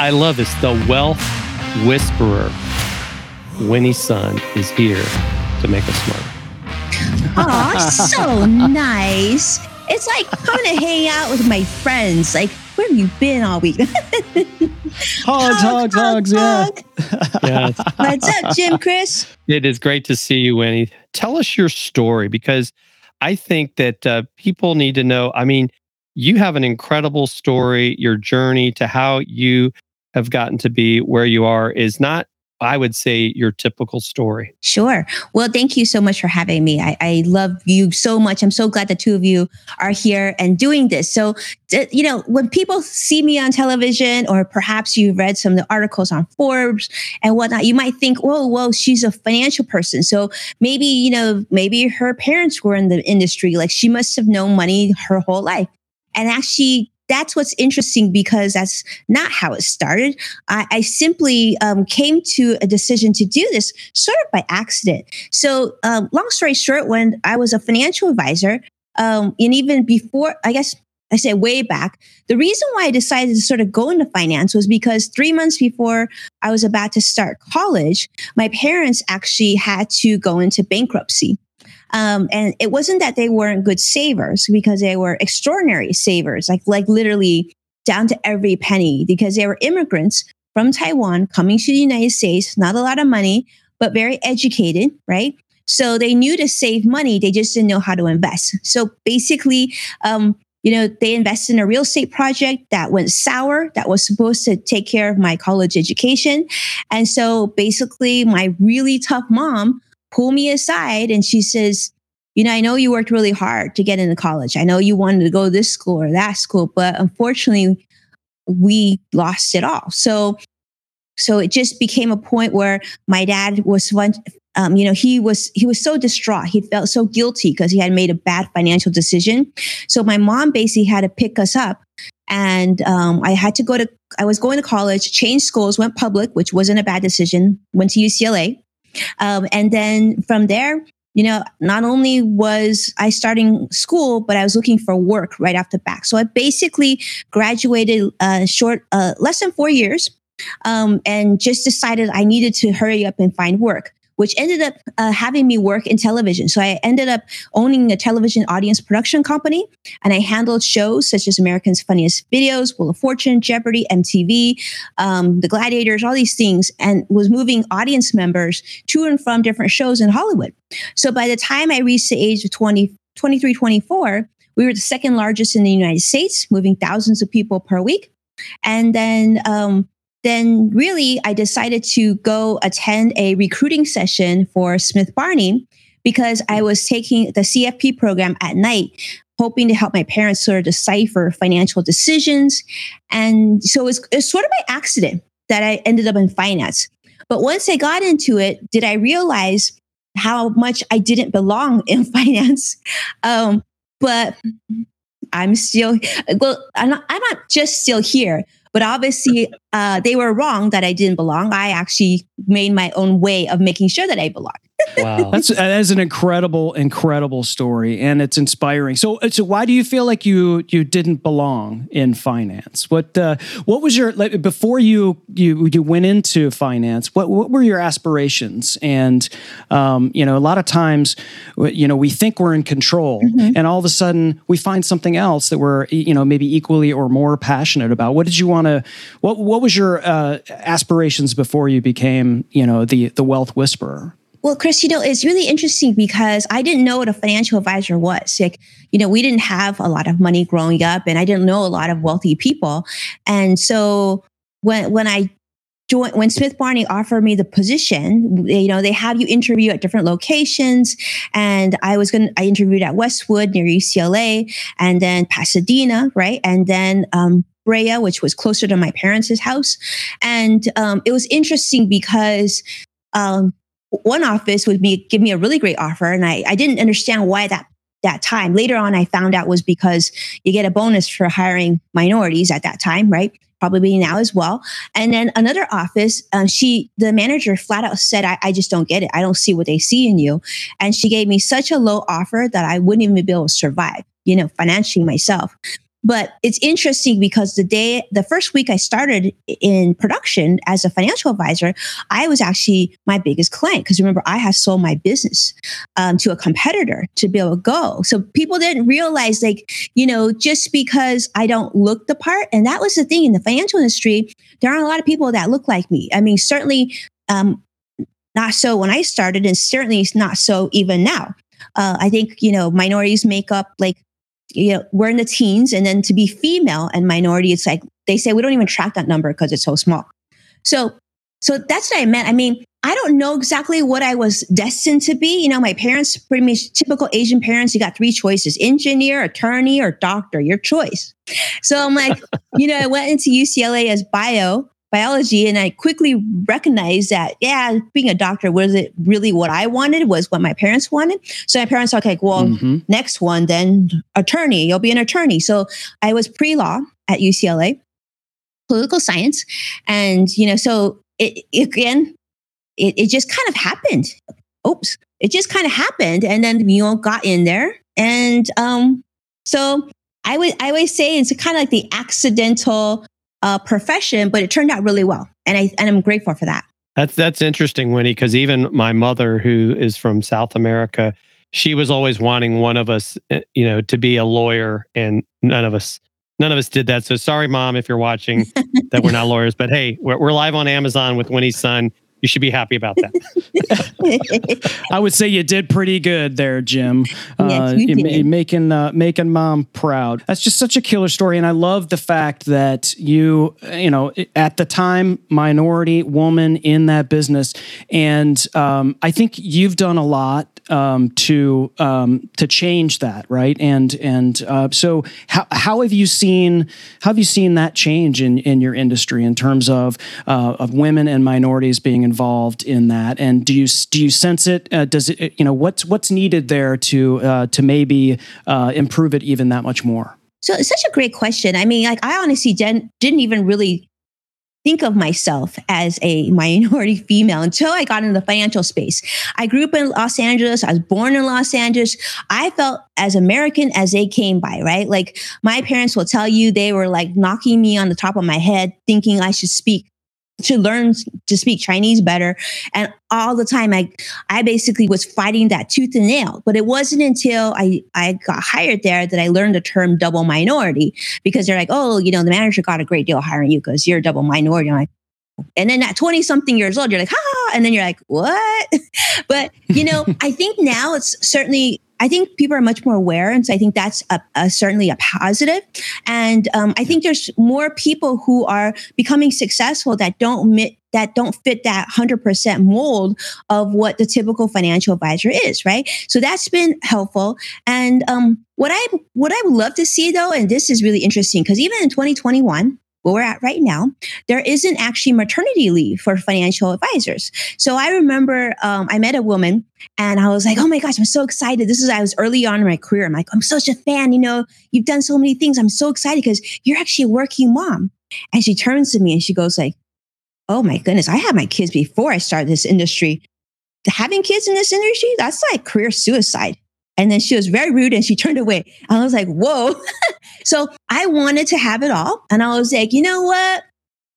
I love this. The wealth whisperer, Winnie Sun, is here to make us smarter. Oh, so nice. It's like coming to hang out with my friends. Like, where have you been all week? hogs, hogs, hogs, yeah. Yes. What's up, Jim Chris? It is great to see you, Winnie. Tell us your story because I think that uh, people need to know. I mean, you have an incredible story. Your journey to how you have gotten to be where you are is not I would say your typical story. Sure. Well, thank you so much for having me. I, I, love you so much. I'm so glad the two of you are here and doing this. So, you know, when people see me on television, or perhaps you read some of the articles on Forbes and whatnot, you might think, whoa, whoa, she's a financial person. So maybe, you know, maybe her parents were in the industry. Like she must have known money her whole life. And actually, that's what's interesting because that's not how it started. I, I simply um, came to a decision to do this sort of by accident. So, um, long story short, when I was a financial advisor, um, and even before, I guess I say way back, the reason why I decided to sort of go into finance was because three months before I was about to start college, my parents actually had to go into bankruptcy. Um, and it wasn't that they weren't good savers because they were extraordinary savers, like like literally down to every penny because they were immigrants from Taiwan coming to the United States, not a lot of money, but very educated, right? So they knew to save money, they just didn't know how to invest. So basically, um, you know, they invested in a real estate project that went sour, that was supposed to take care of my college education. And so basically, my really tough mom pull me aside and she says, you know, I know you worked really hard to get into college. I know you wanted to go to this school or that school, but unfortunately, we lost it all. So, so it just became a point where my dad was one, um, you know, he was he was so distraught. He felt so guilty because he had made a bad financial decision. So my mom basically had to pick us up, and um, I had to go to. I was going to college, changed schools, went public, which wasn't a bad decision. Went to UCLA, um, and then from there, you know, not only was I starting school, but I was looking for work right off the back. So I basically graduated uh, short, uh, less than four years, um, and just decided I needed to hurry up and find work which ended up uh, having me work in television. So I ended up owning a television audience production company, and I handled shows such as America's Funniest Videos, Wheel of Fortune, Jeopardy, MTV, um, The Gladiators, all these things, and was moving audience members to and from different shows in Hollywood. So by the time I reached the age of 20, 23, 24, we were the second largest in the United States, moving thousands of people per week. And then um, then really I decided to go attend a recruiting session for Smith Barney because I was taking the CFP program at night, hoping to help my parents sort of decipher financial decisions. And so it's it sort of by accident that I ended up in finance. But once I got into it, did I realize how much I didn't belong in finance? Um, but I'm still, well, I'm not, I'm not just still here, but obviously, uh, they were wrong that I didn't belong. I actually made my own way of making sure that I belonged. Wow, that's that is an incredible, incredible story, and it's inspiring. So, so why do you feel like you you didn't belong in finance? What uh, what was your like, before you you you went into finance? What what were your aspirations? And um, you know, a lot of times, you know, we think we're in control, mm-hmm. and all of a sudden we find something else that we're you know maybe equally or more passionate about. What did you want to? What what was your uh, aspirations before you became you know the the wealth whisperer? Well, Chris, you know, it's really interesting because I didn't know what a financial advisor was. Like, you know, we didn't have a lot of money growing up and I didn't know a lot of wealthy people. And so when when I joined when Smith Barney offered me the position, you know, they have you interview at different locations. And I was gonna I interviewed at Westwood near UCLA and then Pasadena, right? And then um Brea, which was closer to my parents' house. And um, it was interesting because um, one office would be give me a really great offer and I, I didn't understand why that that time. Later on i found out was because you get a bonus for hiring minorities at that time right? Probably now as well. And then another office um, she the manager flat out said I, I just don't get it. I don't see what they see in you. And she gave me such a low offer that i wouldn't even be able to survive you know financially myself but it's interesting because the day, the first week I started in production as a financial advisor, I was actually my biggest client because remember, I had sold my business um, to a competitor to be able to go. So people didn't realize, like, you know, just because I don't look the part, and that was the thing in the financial industry, there aren't a lot of people that look like me. I mean, certainly um, not so when I started, and certainly it's not so even now. Uh, I think, you know, minorities make up like you know, we're in the teens, and then to be female and minority, it's like they say we don't even track that number because it's so small. So, so that's what I meant. I mean, I don't know exactly what I was destined to be. You know, my parents, pretty much typical Asian parents, you got three choices engineer, attorney, or doctor, your choice. So I'm like, you know, I went into UCLA as bio, biology and I quickly recognized that, yeah, being a doctor was it really what I wanted, was what my parents wanted. So my parents were like, well, mm-hmm. next one, then attorney, you'll be an attorney. So I was pre law at UCLA, political science. And, you know, so it, again, it, it just kind of happened. Oops. It just kind of happened. And then, you know, got in there. And um, so I would I always say it's kind of like the accidental uh, profession, but it turned out really well, and I and I'm grateful for that. That's that's interesting, Winnie, because even my mother, who is from South America, she was always wanting one of us, eh, you know, to be a lawyer, and none of us none of us did that. So sorry, mom, if you're watching, that we're not lawyers. But hey, we're, we're live on Amazon with Winnie Sun you should be happy about that. I would say you did pretty good there, Jim. Yes, uh, you making uh, making mom proud. That's just such a killer story, and I love the fact that you, you know, at the time, minority woman in that business, and um, I think you've done a lot um, to um, to change that, right? And and uh, so how, how have you seen how have you seen that change in in your industry in terms of uh, of women and minorities being involved in that? And do you do you sense it? Uh, does it you know what's what's needed there to uh, to maybe uh, improve it even that much more? So it's such a great question. I mean, like I honestly didn't didn't even really think of myself as a minority female until I got into the financial space. I grew up in Los Angeles. I was born in Los Angeles. I felt as American as they came by, right? Like my parents will tell you they were like knocking me on the top of my head, thinking I should speak to learn to speak Chinese better. And all the time, I, I basically was fighting that tooth and nail. But it wasn't until I, I got hired there that I learned the term double minority because they're like, oh, you know, the manager got a great deal hiring you because you're a double minority. I'm like, and then at 20 something years old, you're like, ha, and then you're like, what? but, you know, I think now it's certainly I think people are much more aware, and so I think that's a, a certainly a positive. And um, I think there's more people who are becoming successful that don't that don't fit that 100% mold of what the typical financial advisor is, right? So that's been helpful. And um, what I what I would love to see though, and this is really interesting because even in 2021, where we're at right now, there isn't actually maternity leave for financial advisors. So I remember um, I met a woman and I was like, oh my gosh, I'm so excited. This is, I was early on in my career. I'm like, I'm such a fan. You know, you've done so many things. I'm so excited because you're actually a working mom. And she turns to me and she goes like, oh my goodness, I had my kids before I started this industry. Having kids in this industry, that's like career suicide. And then she was very rude and she turned away. I was like, whoa. so I wanted to have it all. And I was like, you know what?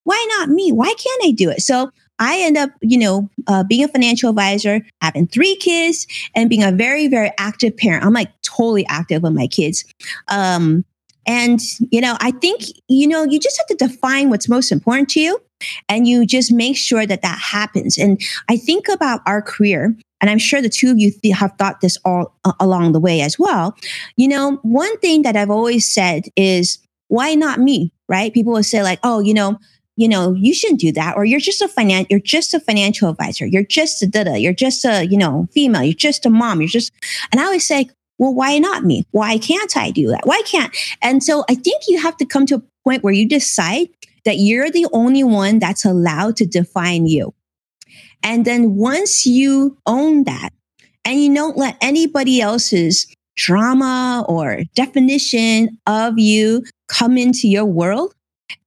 Why not me? Why can't I do it? So I end up, you know, uh, being a financial advisor, having three kids, and being a very, very active parent. I'm like totally active with my kids. Um, and, you know, I think, you know, you just have to define what's most important to you and you just make sure that that happens. And I think about our career and I'm sure the two of you th- have thought this all uh, along the way as well. You know, one thing that I've always said is, why not me? Right? People will say like, oh, you know, you know, you shouldn't do that, or you're just a finan- you're just a financial advisor, you're just a da you're just a you know female, you're just a mom, you're just, and I always say, well, why not me? Why can't I do that? Why can't? And so I think you have to come to a point where you decide that you're the only one that's allowed to define you. And then once you own that and you don't let anybody else's drama or definition of you come into your world,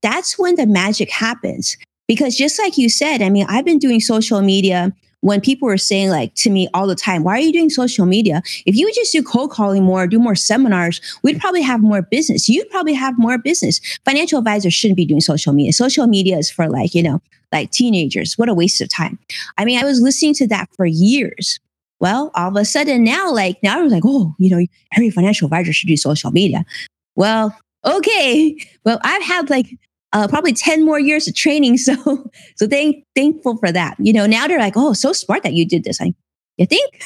that's when the magic happens. Because just like you said, I mean, I've been doing social media when people were saying like to me all the time, why are you doing social media? If you just do cold calling more, do more seminars, we'd probably have more business. You'd probably have more business. Financial advisors shouldn't be doing social media. Social media is for like, you know, like teenagers. What a waste of time. I mean, I was listening to that for years. Well, all of a sudden now, like now I was like, oh, you know, every financial advisor should do social media. Well, okay. Well, I've had like uh, probably 10 more years of training. So, so thank, thankful for that. You know, now they're like, oh, so smart that you did this. I, you think?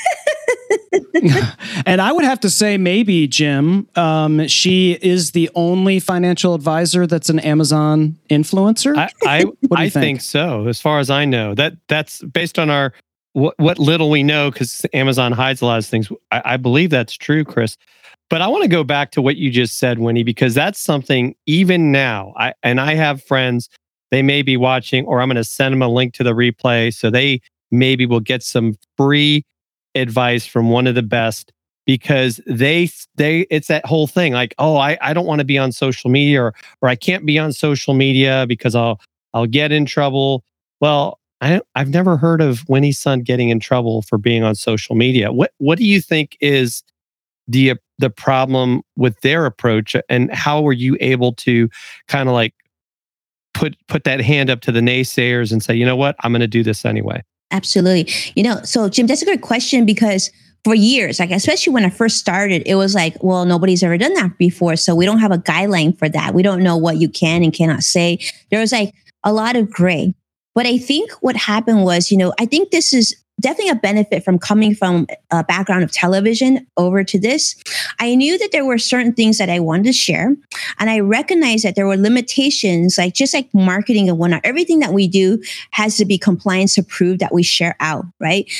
and I would have to say, maybe Jim, um, she is the only financial advisor that's an Amazon influencer. I, I, I think? think? so. As far as I know, that that's based on our what, what little we know, because Amazon hides a lot of things. I, I believe that's true, Chris. But I want to go back to what you just said, Winnie, because that's something even now. I and I have friends, they may be watching, or I'm going to send them a link to the replay so they maybe we'll get some free advice from one of the best because they they it's that whole thing like oh I, I don't want to be on social media or or I can't be on social media because I'll I'll get in trouble. Well, I I've never heard of Winnie Sun getting in trouble for being on social media. What what do you think is the the problem with their approach and how were you able to kind of like put put that hand up to the naysayers and say you know what i'm going to do this anyway absolutely. You know so jim that's a good question because for years like especially when i first started it was like well nobody's ever done that before so we don't have a guideline for that. We don't know what you can and cannot say. There was like a lot of gray. But i think what happened was you know i think this is definitely a benefit from coming from a background of television over to this. I knew that there were certain things that I wanted to share, and I recognized that there were limitations, like just like marketing and whatnot. Everything that we do has to be compliance approved that we share out, right?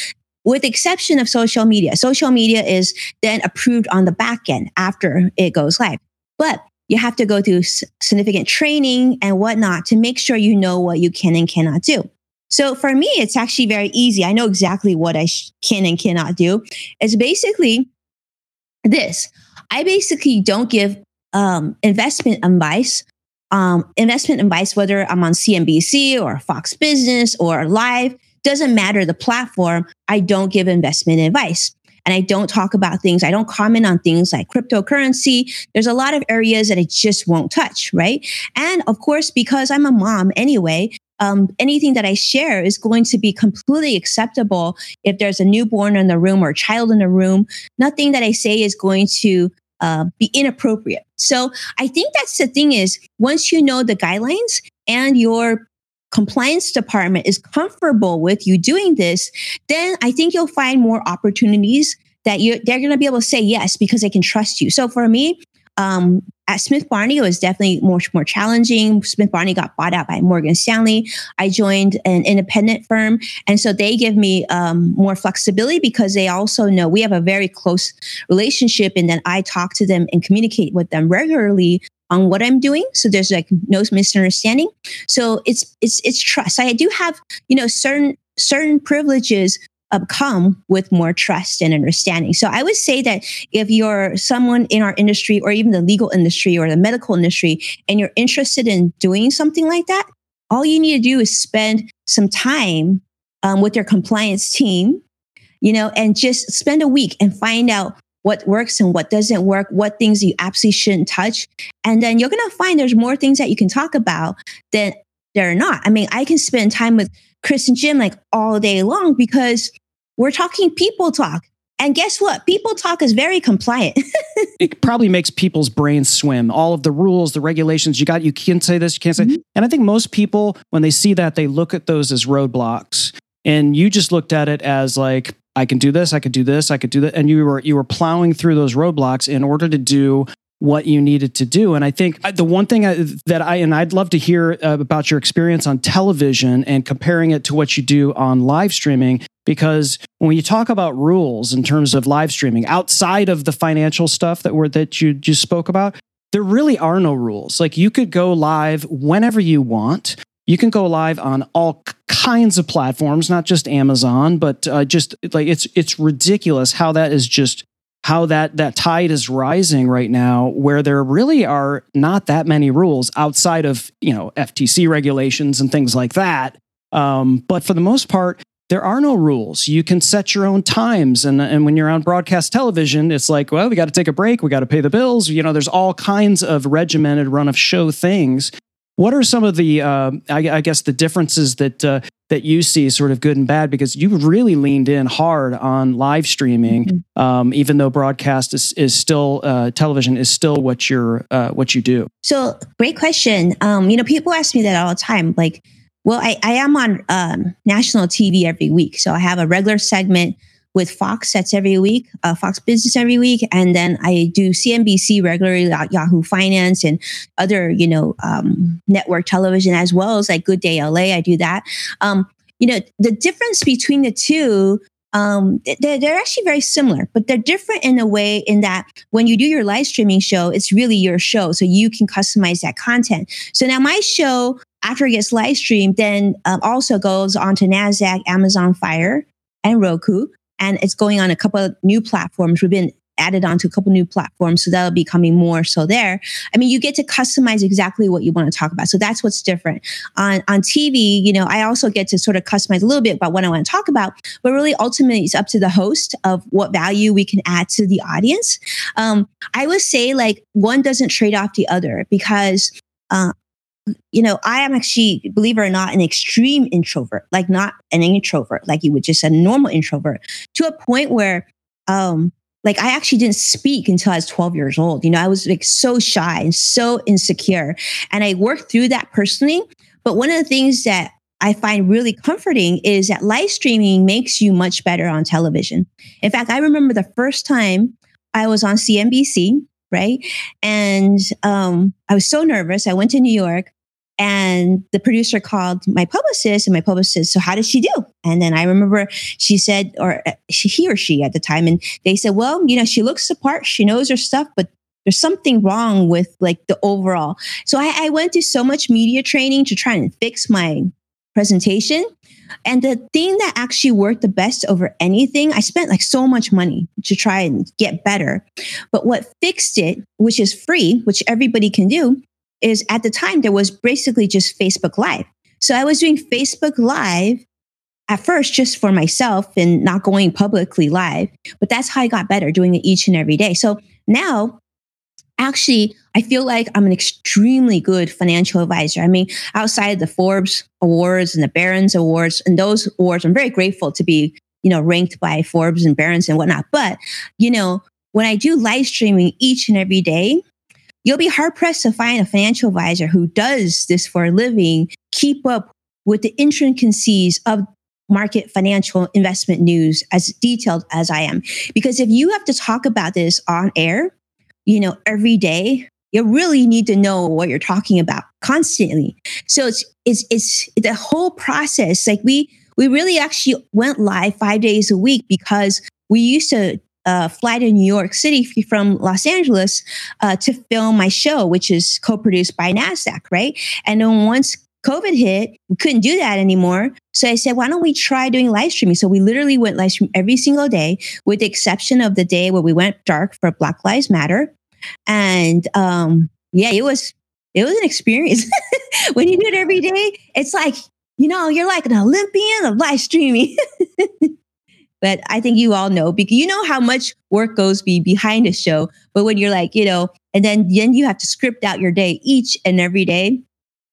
With exception of social media. Social media is then approved on the back end after it goes live. But you have to go through significant training and whatnot to make sure you know what you can and cannot do. So for me, it's actually very easy. I know exactly what I sh- can and cannot do. It's basically this. I basically don't give um, investment advice. Um, investment advice, whether I'm on CNBC or Fox Business or live, doesn't matter the platform. I don't give investment advice. And I don't talk about things, I don't comment on things like cryptocurrency. There's a lot of areas that I just won't touch, right? And of course, because I'm a mom anyway, um, anything that I share is going to be completely acceptable if there's a newborn in the room or a child in the room. Nothing that I say is going to uh, be inappropriate. So I think that's the thing is once you know the guidelines and your compliance department is comfortable with you doing this, then I think you'll find more opportunities that you they're going to be able to say yes because they can trust you. So for me, um, at Smith Barney, it was definitely much more challenging. Smith Barney got bought out by Morgan Stanley. I joined an independent firm. And so they give me um, more flexibility because they also know we have a very close relationship. And then I talk to them and communicate with them regularly on what I'm doing. So there's like no misunderstanding. So it's it's it's trust. I do have, you know, certain certain privileges come with more trust and understanding. So I would say that if you're someone in our industry or even the legal industry or the medical industry and you're interested in doing something like that, all you need to do is spend some time um, with your compliance team, you know, and just spend a week and find out what works and what doesn't work, what things you absolutely shouldn't touch. And then you're going to find there's more things that you can talk about than there are not. I mean, I can spend time with Chris and Jim like all day long because we're talking people talk. And guess what? People talk is very compliant. it probably makes people's brains swim. All of the rules, the regulations, you got, you can't say this, you can't say. Mm-hmm. And I think most people, when they see that, they look at those as roadblocks. And you just looked at it as like, I can do this, I could do this, I could do that. And you were you were plowing through those roadblocks in order to do what you needed to do. And I think the one thing I, that I, and I'd love to hear uh, about your experience on television and comparing it to what you do on live streaming, because when you talk about rules in terms of live streaming outside of the financial stuff that were, that you just spoke about, there really are no rules. Like you could go live whenever you want. You can go live on all kinds of platforms, not just Amazon, but uh, just like it's it's ridiculous how that is just how that that tide is rising right now where there really are not that many rules outside of you know ftc regulations and things like that um, but for the most part there are no rules. You can set your own times. And, and when you're on broadcast television, it's like, well, we got to take a break. We got to pay the bills. You know, there's all kinds of regimented run of show things. What are some of the, uh, I, I, guess, the differences that uh, that you see, sort of good and bad? Because you really leaned in hard on live streaming, mm-hmm. um, even though broadcast is, is still uh, television is still what you're uh, what you do. So, great question. Um, you know, people ask me that all the time, like well, I, I am on um, national TV every week. So I have a regular segment with Fox that's every week, uh, Fox Business every week, and then I do CNBC regularly, Yahoo Finance, and other you know um, network television as well as like Good Day LA. I do that. Um, you know, the difference between the two um, they're, they're actually very similar, but they're different in a way in that when you do your live streaming show, it's really your show. So you can customize that content. So now my show after it gets live streamed, then um, also goes onto NASDAQ, Amazon Fire, and Roku. And it's going on a couple of new platforms. We've been added onto a couple new platforms. So that'll be coming more so there. I mean, you get to customize exactly what you want to talk about. So that's what's different. On on TV, you know, I also get to sort of customize a little bit about what I want to talk about, but really ultimately it's up to the host of what value we can add to the audience. Um, I would say like one doesn't trade off the other because uh, you know, I am actually, believe it or not, an extreme introvert, like not an introvert, like you would just a normal introvert, to a point where, um, like I actually didn't speak until I was 12 years old. You know, I was like so shy and so insecure. And I worked through that personally. But one of the things that I find really comforting is that live streaming makes you much better on television. In fact, I remember the first time I was on CNBC, right? And um, I was so nervous. I went to New York and the producer called my publicist, and my publicist, so how did she do? And then I remember she said, or uh, she, he or she at the time, and they said, well, you know, she looks the part, she knows her stuff, but there's something wrong with like the overall. So I, I went to so much media training to try and fix my presentation. And the thing that actually worked the best over anything, I spent like so much money to try and get better. But what fixed it, which is free, which everybody can do, is at the time there was basically just Facebook Live. So I was doing Facebook Live at first just for myself and not going publicly live, but that's how I got better doing it each and every day. So now actually I feel like I'm an extremely good financial advisor. I mean, outside the Forbes awards and the Barron's awards and those awards, I'm very grateful to be, you know, ranked by Forbes and Barron's and whatnot. But, you know, when I do live streaming each and every day, You'll be hard pressed to find a financial advisor who does this for a living, keep up with the intricacies of market financial investment news as detailed as I am. Because if you have to talk about this on air, you know, every day, you really need to know what you're talking about constantly. So it's it's it's the whole process. Like we we really actually went live five days a week because we used to uh, fly to New York City from Los Angeles uh, to film my show, which is co-produced by Nasdaq, right? And then once COVID hit, we couldn't do that anymore. So I said, why don't we try doing live streaming? So we literally went live stream every single day, with the exception of the day where we went dark for Black Lives Matter. And um, yeah, it was it was an experience. when you do it every day, it's like you know you're like an Olympian of live streaming. But I think you all know because you know how much work goes be behind a show. But when you're like, you know, and then then you have to script out your day each and every day.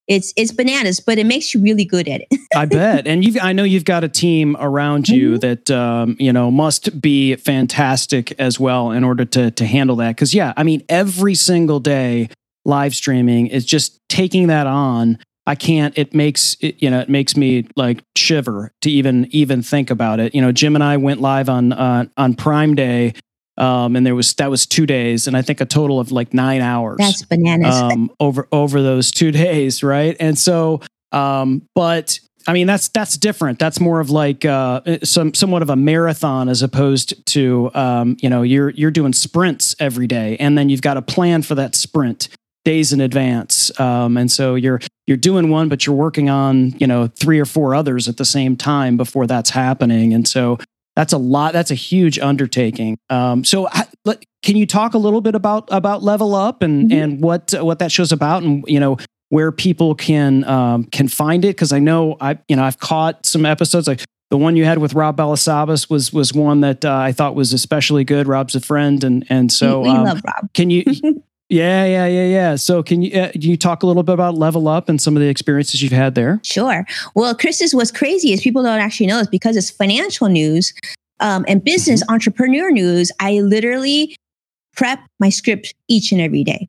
It's it's bananas, but it makes you really good at it. I bet, and you I know you've got a team around you mm-hmm. that um, you know must be fantastic as well in order to to handle that. Because yeah, I mean, every single day live streaming is just taking that on I can't. It makes it, you know it makes me like shiver to even even think about it. You know, Jim and I went live on uh, on Prime Day, um, and there was that was two days, and I think a total of like nine hours. That's bananas um, over over those two days, right? And so, um, but I mean that's that's different. That's more of like uh, some somewhat of a marathon as opposed to um, you know you're you're doing sprints every day, and then you've got a plan for that sprint days in advance. Um, and so you're you're doing one, but you're working on you know three or four others at the same time before that's happening. And so that's a lot. That's a huge undertaking. Um, so can you talk a little bit about about Level Up and mm-hmm. and what what that show's about, and you know where people can um, can find it? Because I know I you know I've caught some episodes like the one you had with Rob Balasabas was was one that uh, I thought was especially good. Rob's a friend, and and so um, love Rob. Can you? yeah, yeah, yeah, yeah. So can you uh, you talk a little bit about Level Up and some of the experiences you've had there? Sure. Well, Chris's was crazy is people don't actually know is because it's financial news um, and business mm-hmm. entrepreneur news. I literally prep my script each and every day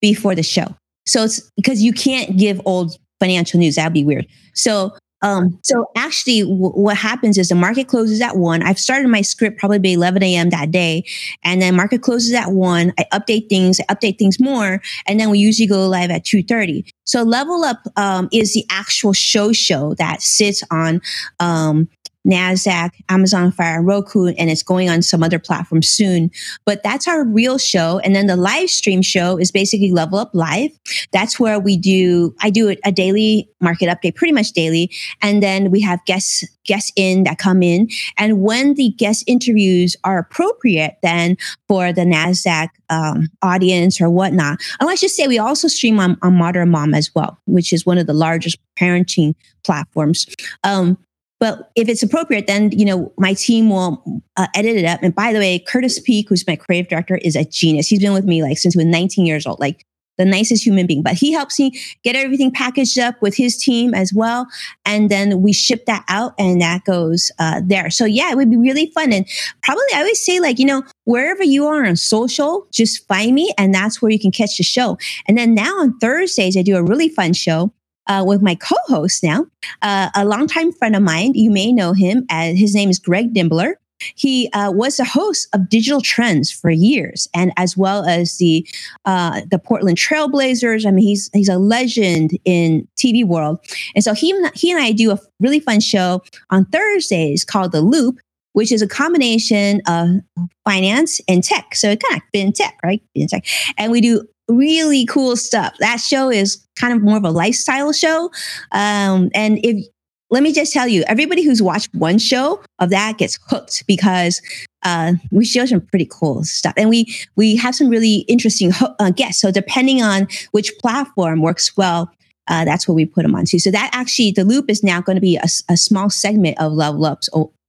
before the show. So it's because you can't give old financial news. That'd be weird. So um, so actually, w- what happens is the market closes at one. I've started my script probably by 11 a.m. that day, and then market closes at one. I update things, I update things more, and then we usually go live at 2:30. So Level Up um, is the actual show show that sits on um, NASDAQ, Amazon Fire, Roku, and it's going on some other platform soon. But that's our real show. And then the live stream show is basically Level Up Live. That's where we do, I do a daily market update, pretty much daily. And then we have guests, guests in that come in. And when the guest interviews are appropriate, then for the NASDAQ um, audience or whatnot. And let's just say we also stream on, on Modern Mom as well, which is one of the largest parenting platforms. Um, but if it's appropriate, then you know my team will uh, edit it up. And by the way, Curtis Peak, who's my creative director, is a genius. He's been with me like since we were 19 years old, like the nicest human being. But he helps me get everything packaged up with his team as well, and then we ship that out, and that goes uh, there. So yeah, it would be really fun. And probably I always say like you know wherever you are on social, just find me, and that's where you can catch the show. And then now on Thursdays, I do a really fun show uh, with my co-host now, uh, a longtime friend of mine. You may know him. As, his name is Greg Nibler. He uh, was the host of Digital Trends for years, and as well as the uh, the Portland Trailblazers. I mean, he's he's a legend in TV world. And so he he and I do a really fun show on Thursdays called The Loop, which is a combination of finance and tech. So it kind of fintech, right? Fintech. And we do really cool stuff. That show is kind of more of a lifestyle show. Um, and if let me just tell you, everybody who's watched one show of that gets hooked because uh, we show some pretty cool stuff, and we we have some really interesting ho- uh, guests. So depending on which platform works well, uh, that's what we put them onto. So that actually, the loop is now going to be a, a small segment of Level Up's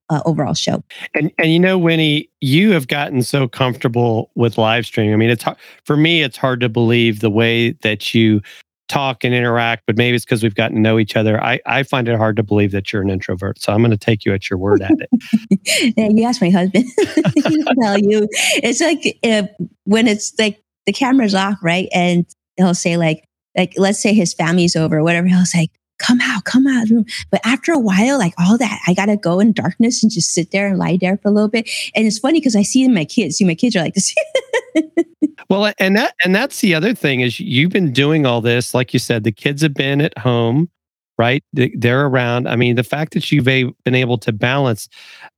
uh, overall show. And and you know, Winnie, you have gotten so comfortable with live streaming. I mean, it's hard, for me, it's hard to believe the way that you talk and interact, but maybe it's because we've gotten to know each other. I, I find it hard to believe that you're an introvert. So I'm going to take you at your word at it. yeah, you ask my husband. He'll tell you. It's like uh, when it's like the camera's off, right? And he'll say like, like let's say his family's over, or whatever. He'll say, come out, come out. But after a while, like all that, I gotta go in darkness and just sit there and lie there for a little bit. And it's funny because I see my kids. See, my kids are like this. well, and that and that's the other thing is you've been doing all this, like you said, the kids have been at home, right? They're around. I mean, the fact that you've been able to balance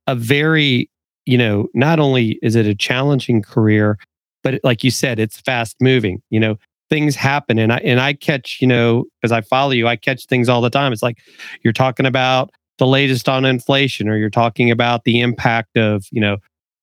a very, you know, not only is it a challenging career, but like you said, it's fast moving. You know, things happen and I and I catch, you know, because I follow you, I catch things all the time. It's like you're talking about the latest on inflation or you're talking about the impact of, you know,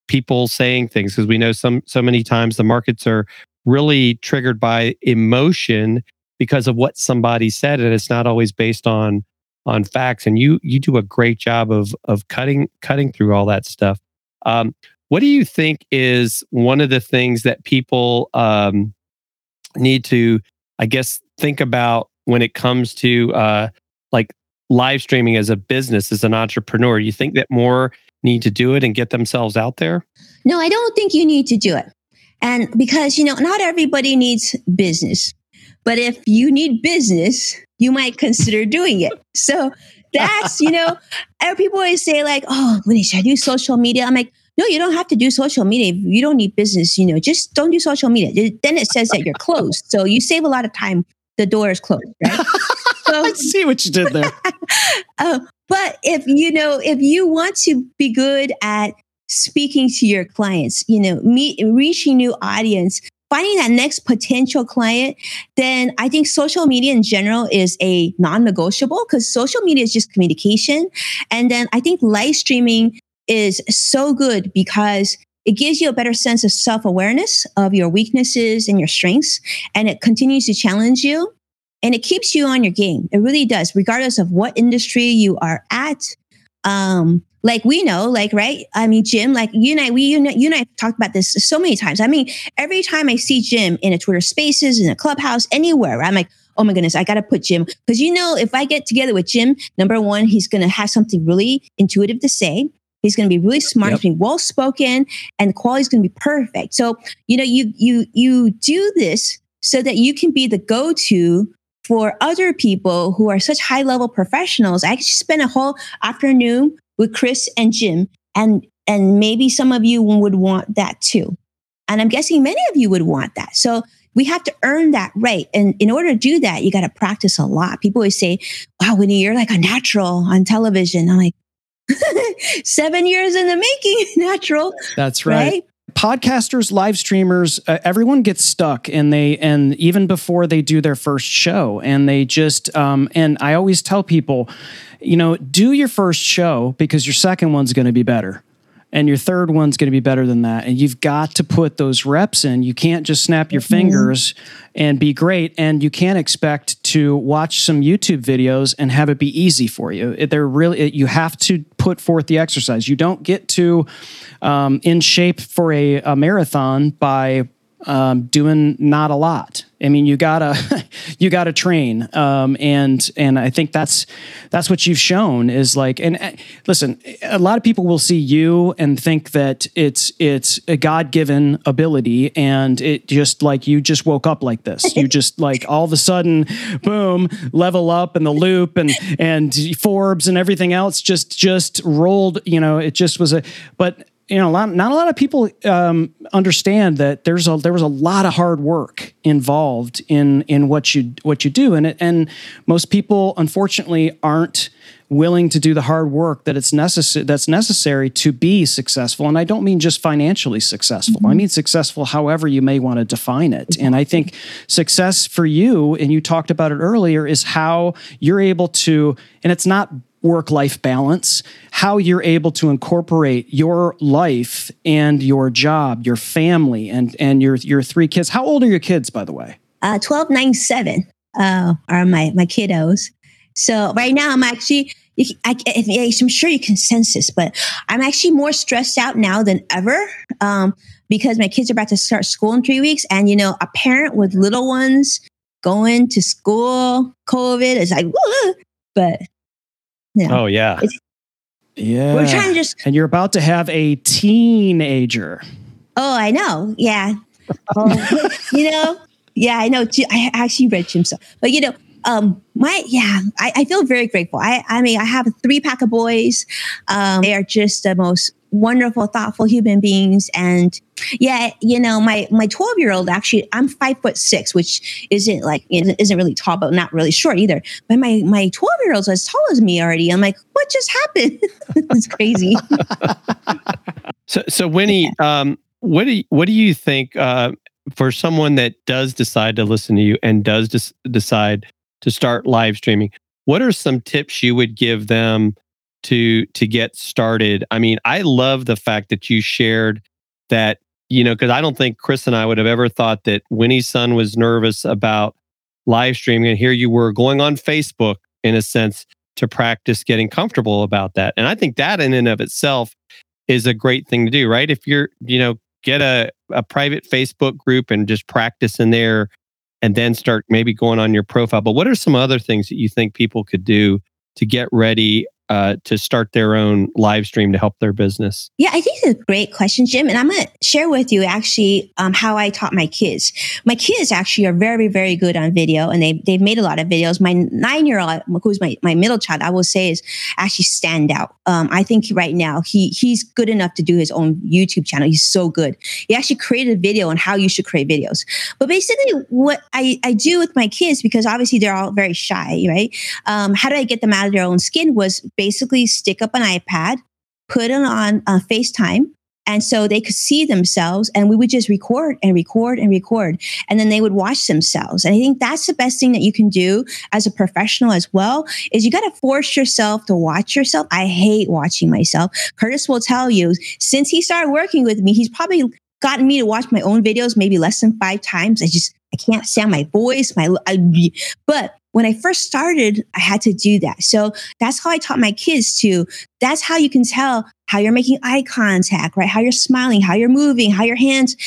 people saying things because we know some so many times the markets are really triggered by emotion because of what somebody said and it's not always based on on facts and you you do a great job of of cutting cutting through all that stuff um, what do you think is one of the things that people um, need to, I guess, think about when it comes to uh, like live streaming as a business, as an entrepreneur? You think that more need to do it and get themselves out there? No, I don't think you need to do it. And because, you know, not everybody needs business. But if you need business, you might consider doing it. So that's, you know, people always say, like, oh, when should I do social media? I'm like, no, you don't have to do social media. If you don't need business, you know, just don't do social media. Then it says that you're closed. So you save a lot of time. The door is closed, right? So, I see what you did there. uh, but if you know, if you want to be good at speaking to your clients, you know, meet, reaching new audience, finding that next potential client, then I think social media in general is a non-negotiable because social media is just communication. And then I think live streaming is so good because it gives you a better sense of self awareness of your weaknesses and your strengths, and it continues to challenge you and it keeps you on your game. It really does, regardless of what industry you are at. um, like we know, like, right? I mean, Jim, like you and I, we, you, know, you and I talked about this so many times. I mean, every time I see Jim in a Twitter spaces, in a clubhouse, anywhere, I'm like, oh my goodness, I got to put Jim. Because you know, if I get together with Jim, number one, he's going to have something really intuitive to say. He's going to be really smart, yep. he's going to be well spoken, and the quality is going to be perfect. So, you know, you you you do this so that you can be the go-to for other people who are such high level professionals. I actually spent a whole afternoon with Chris and Jim, and and maybe some of you would want that too. And I'm guessing many of you would want that. So we have to earn that right. And in order to do that, you got to practice a lot. People always say, wow, Winnie, you're like a natural on television. I'm like, seven years in the making, natural. That's right. right? podcasters live streamers uh, everyone gets stuck and they and even before they do their first show and they just um and i always tell people you know do your first show because your second one's going to be better and your third one's going to be better than that. And you've got to put those reps in. You can't just snap your mm-hmm. fingers and be great. And you can't expect to watch some YouTube videos and have it be easy for you. They're really you have to put forth the exercise. You don't get to um, in shape for a, a marathon by um, doing not a lot. I mean, you gotta you gotta train, um, and and I think that's that's what you've shown is like. And uh, listen, a lot of people will see you and think that it's it's a God given ability, and it just like you just woke up like this. You just like all of a sudden, boom, level up and the loop and and Forbes and everything else just just rolled. You know, it just was a but you know, a lot, not a lot of people um, understand that there's a there was a lot of hard work involved in in what you what you do, and it, and most people unfortunately aren't willing to do the hard work that it's necessary that's necessary to be successful. And I don't mean just financially successful. Mm-hmm. I mean successful, however you may want to define it. And I think success for you, and you talked about it earlier, is how you're able to, and it's not work life balance, how you're able to incorporate your life and your job, your family, and, and your, your three kids. How old are your kids, by the way? Uh, 12, 9, 7 uh, are my, my kiddos. So right now, I'm actually, I, am sure you can sense this, but I'm actually more stressed out now than ever um, because my kids are about to start school in three weeks. And, you know, a parent with little ones going to school, COVID is like, but yeah. Oh yeah. It's, yeah. We're trying to just And you're about to have a teenager. Oh, I know. Yeah. Oh, you know, yeah, I know. I actually read Jim so, But you know, um, my yeah, I, I feel very grateful. I I mean, I have a three pack of boys. Um, they are just the most wonderful, thoughtful human beings. And yeah, you know, my my 12 year old actually, I'm five foot six, which isn't like isn't really tall, but not really short either. But my my 12 year old's as tall as me already. I'm like, what just happened? it's crazy. so so Winnie, yeah. um, what do you, what do you think uh, for someone that does decide to listen to you and does des- decide to start live streaming? What are some tips you would give them to to get started. I mean, I love the fact that you shared that, you know, because I don't think Chris and I would have ever thought that Winnie Sun was nervous about live streaming. And here you were going on Facebook, in a sense, to practice getting comfortable about that. And I think that in and of itself is a great thing to do, right? If you're, you know, get a, a private Facebook group and just practice in there and then start maybe going on your profile. But what are some other things that you think people could do to get ready uh, to start their own live stream to help their business? Yeah, I think it's a great question, Jim. And I'm going to share with you actually um, how I taught my kids. My kids actually are very, very good on video and they, they've made a lot of videos. My nine year old, who's my, my middle child, I will say is actually stand out. Um, I think right now he he's good enough to do his own YouTube channel. He's so good. He actually created a video on how you should create videos. But basically, what I, I do with my kids, because obviously they're all very shy, right? Um, how do I get them out of their own skin was basically stick up an iPad, put it on uh, FaceTime. And so they could see themselves, and we would just record and record and record. And then they would watch themselves. And I think that's the best thing that you can do as a professional as well is you got to force yourself to watch yourself. I hate watching myself. Curtis will tell you, since he started working with me, he's probably gotten me to watch my own videos maybe less than five times. I just I can't stand my voice, my I, but when I first started, I had to do that. So that's how I taught my kids to. That's how you can tell how you're making eye contact, right? How you're smiling, how you're moving, how your hands.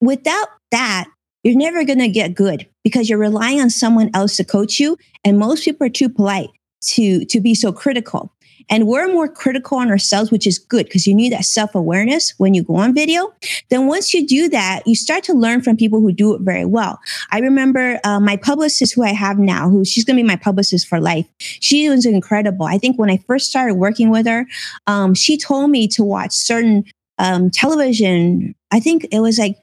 Without that, you're never going to get good because you're relying on someone else to coach you. And most people are too polite to, to be so critical. And we're more critical on ourselves, which is good because you need that self awareness when you go on video. Then once you do that, you start to learn from people who do it very well. I remember uh, my publicist, who I have now, who she's going to be my publicist for life. She was incredible. I think when I first started working with her, um, she told me to watch certain um, television. I think it was like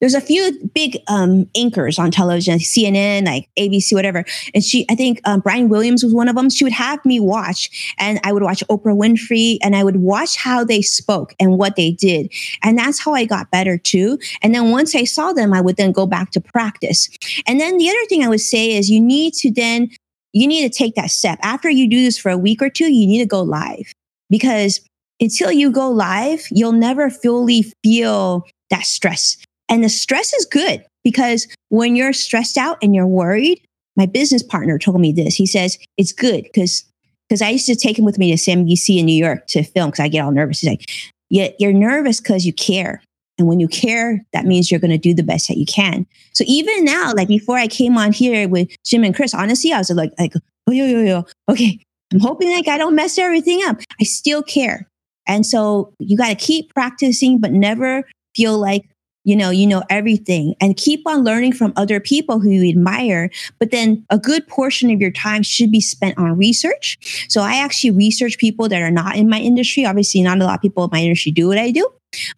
there's a few big um, anchors on television, CNN, like ABC, whatever. And she, I think um, Brian Williams was one of them. She would have me watch, and I would watch Oprah Winfrey, and I would watch how they spoke and what they did, and that's how I got better too. And then once I saw them, I would then go back to practice. And then the other thing I would say is you need to then you need to take that step after you do this for a week or two. You need to go live because until you go live, you'll never fully feel that stress. And the stress is good because when you're stressed out and you're worried, my business partner told me this. He says, it's good because because I used to take him with me to CNBC in New York to film because I get all nervous. He's like, yeah, you're nervous because you care. And when you care, that means you're going to do the best that you can. So even now, like before I came on here with Jim and Chris, honestly, I was like, like, oh, yo, yo, yo, okay. I'm hoping like I don't mess everything up. I still care. And so you got to keep practicing, but never feel like you know you know everything and keep on learning from other people who you admire but then a good portion of your time should be spent on research. So i actually research people that are not in my industry. Obviously not a lot of people in my industry do what i do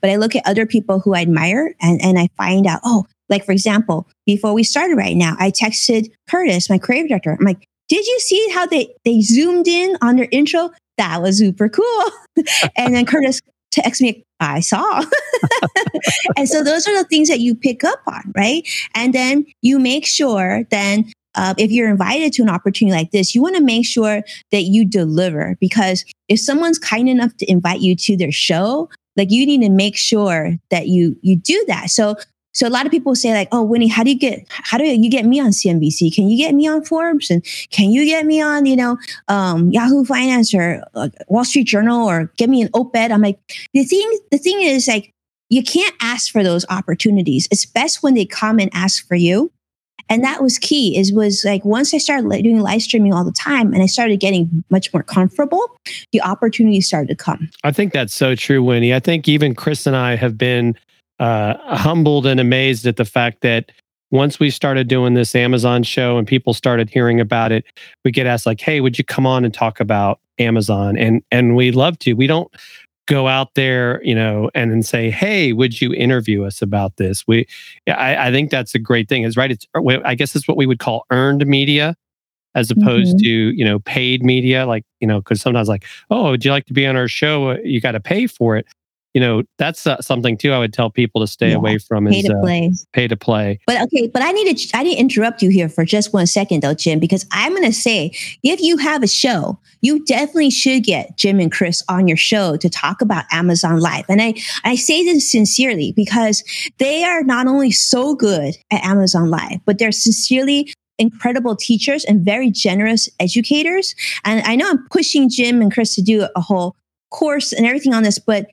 but i look at other people who i admire and, and i find out oh like for example before we started right now i texted curtis my creative director. I'm like did you see how they they zoomed in on their intro? That was super cool. And then curtis text me I saw. and so those are the things that you pick up on, right? And then you make sure then uh, if you're invited to an opportunity like this, you want to make sure that you deliver because if someone's kind enough to invite you to their show, like you need to make sure that you you do that. So so a lot of people say like, "Oh, Winnie, how do you get how do you get me on CNBC? Can you get me on Forbes and can you get me on you know um, Yahoo Finance or uh, Wall Street Journal or get me an op-ed?" I'm like, the thing the thing is like you can't ask for those opportunities. It's best when they come and ask for you. And that was key. Is was like once I started doing live streaming all the time, and I started getting much more comfortable, the opportunities started to come. I think that's so true, Winnie. I think even Chris and I have been uh, humbled and amazed at the fact that once we started doing this Amazon show and people started hearing about it, we get asked like, "Hey, would you come on and talk about Amazon?" And and we love to. We don't go out there, you know, and then say, "Hey, would you interview us about this?" We, I, I think that's a great thing. Is right. It's I guess it's what we would call earned media, as opposed mm-hmm. to you know paid media. Like you know, because sometimes like, "Oh, would you like to be on our show?" You got to pay for it you know that's uh, something too i would tell people to stay yeah. away from pay is to uh, play. pay to play. But okay but i need to i need to interrupt you here for just one second though jim because i'm going to say if you have a show you definitely should get jim and chris on your show to talk about amazon live. And i i say this sincerely because they are not only so good at amazon live but they're sincerely incredible teachers and very generous educators. And i know i'm pushing jim and chris to do a whole course and everything on this but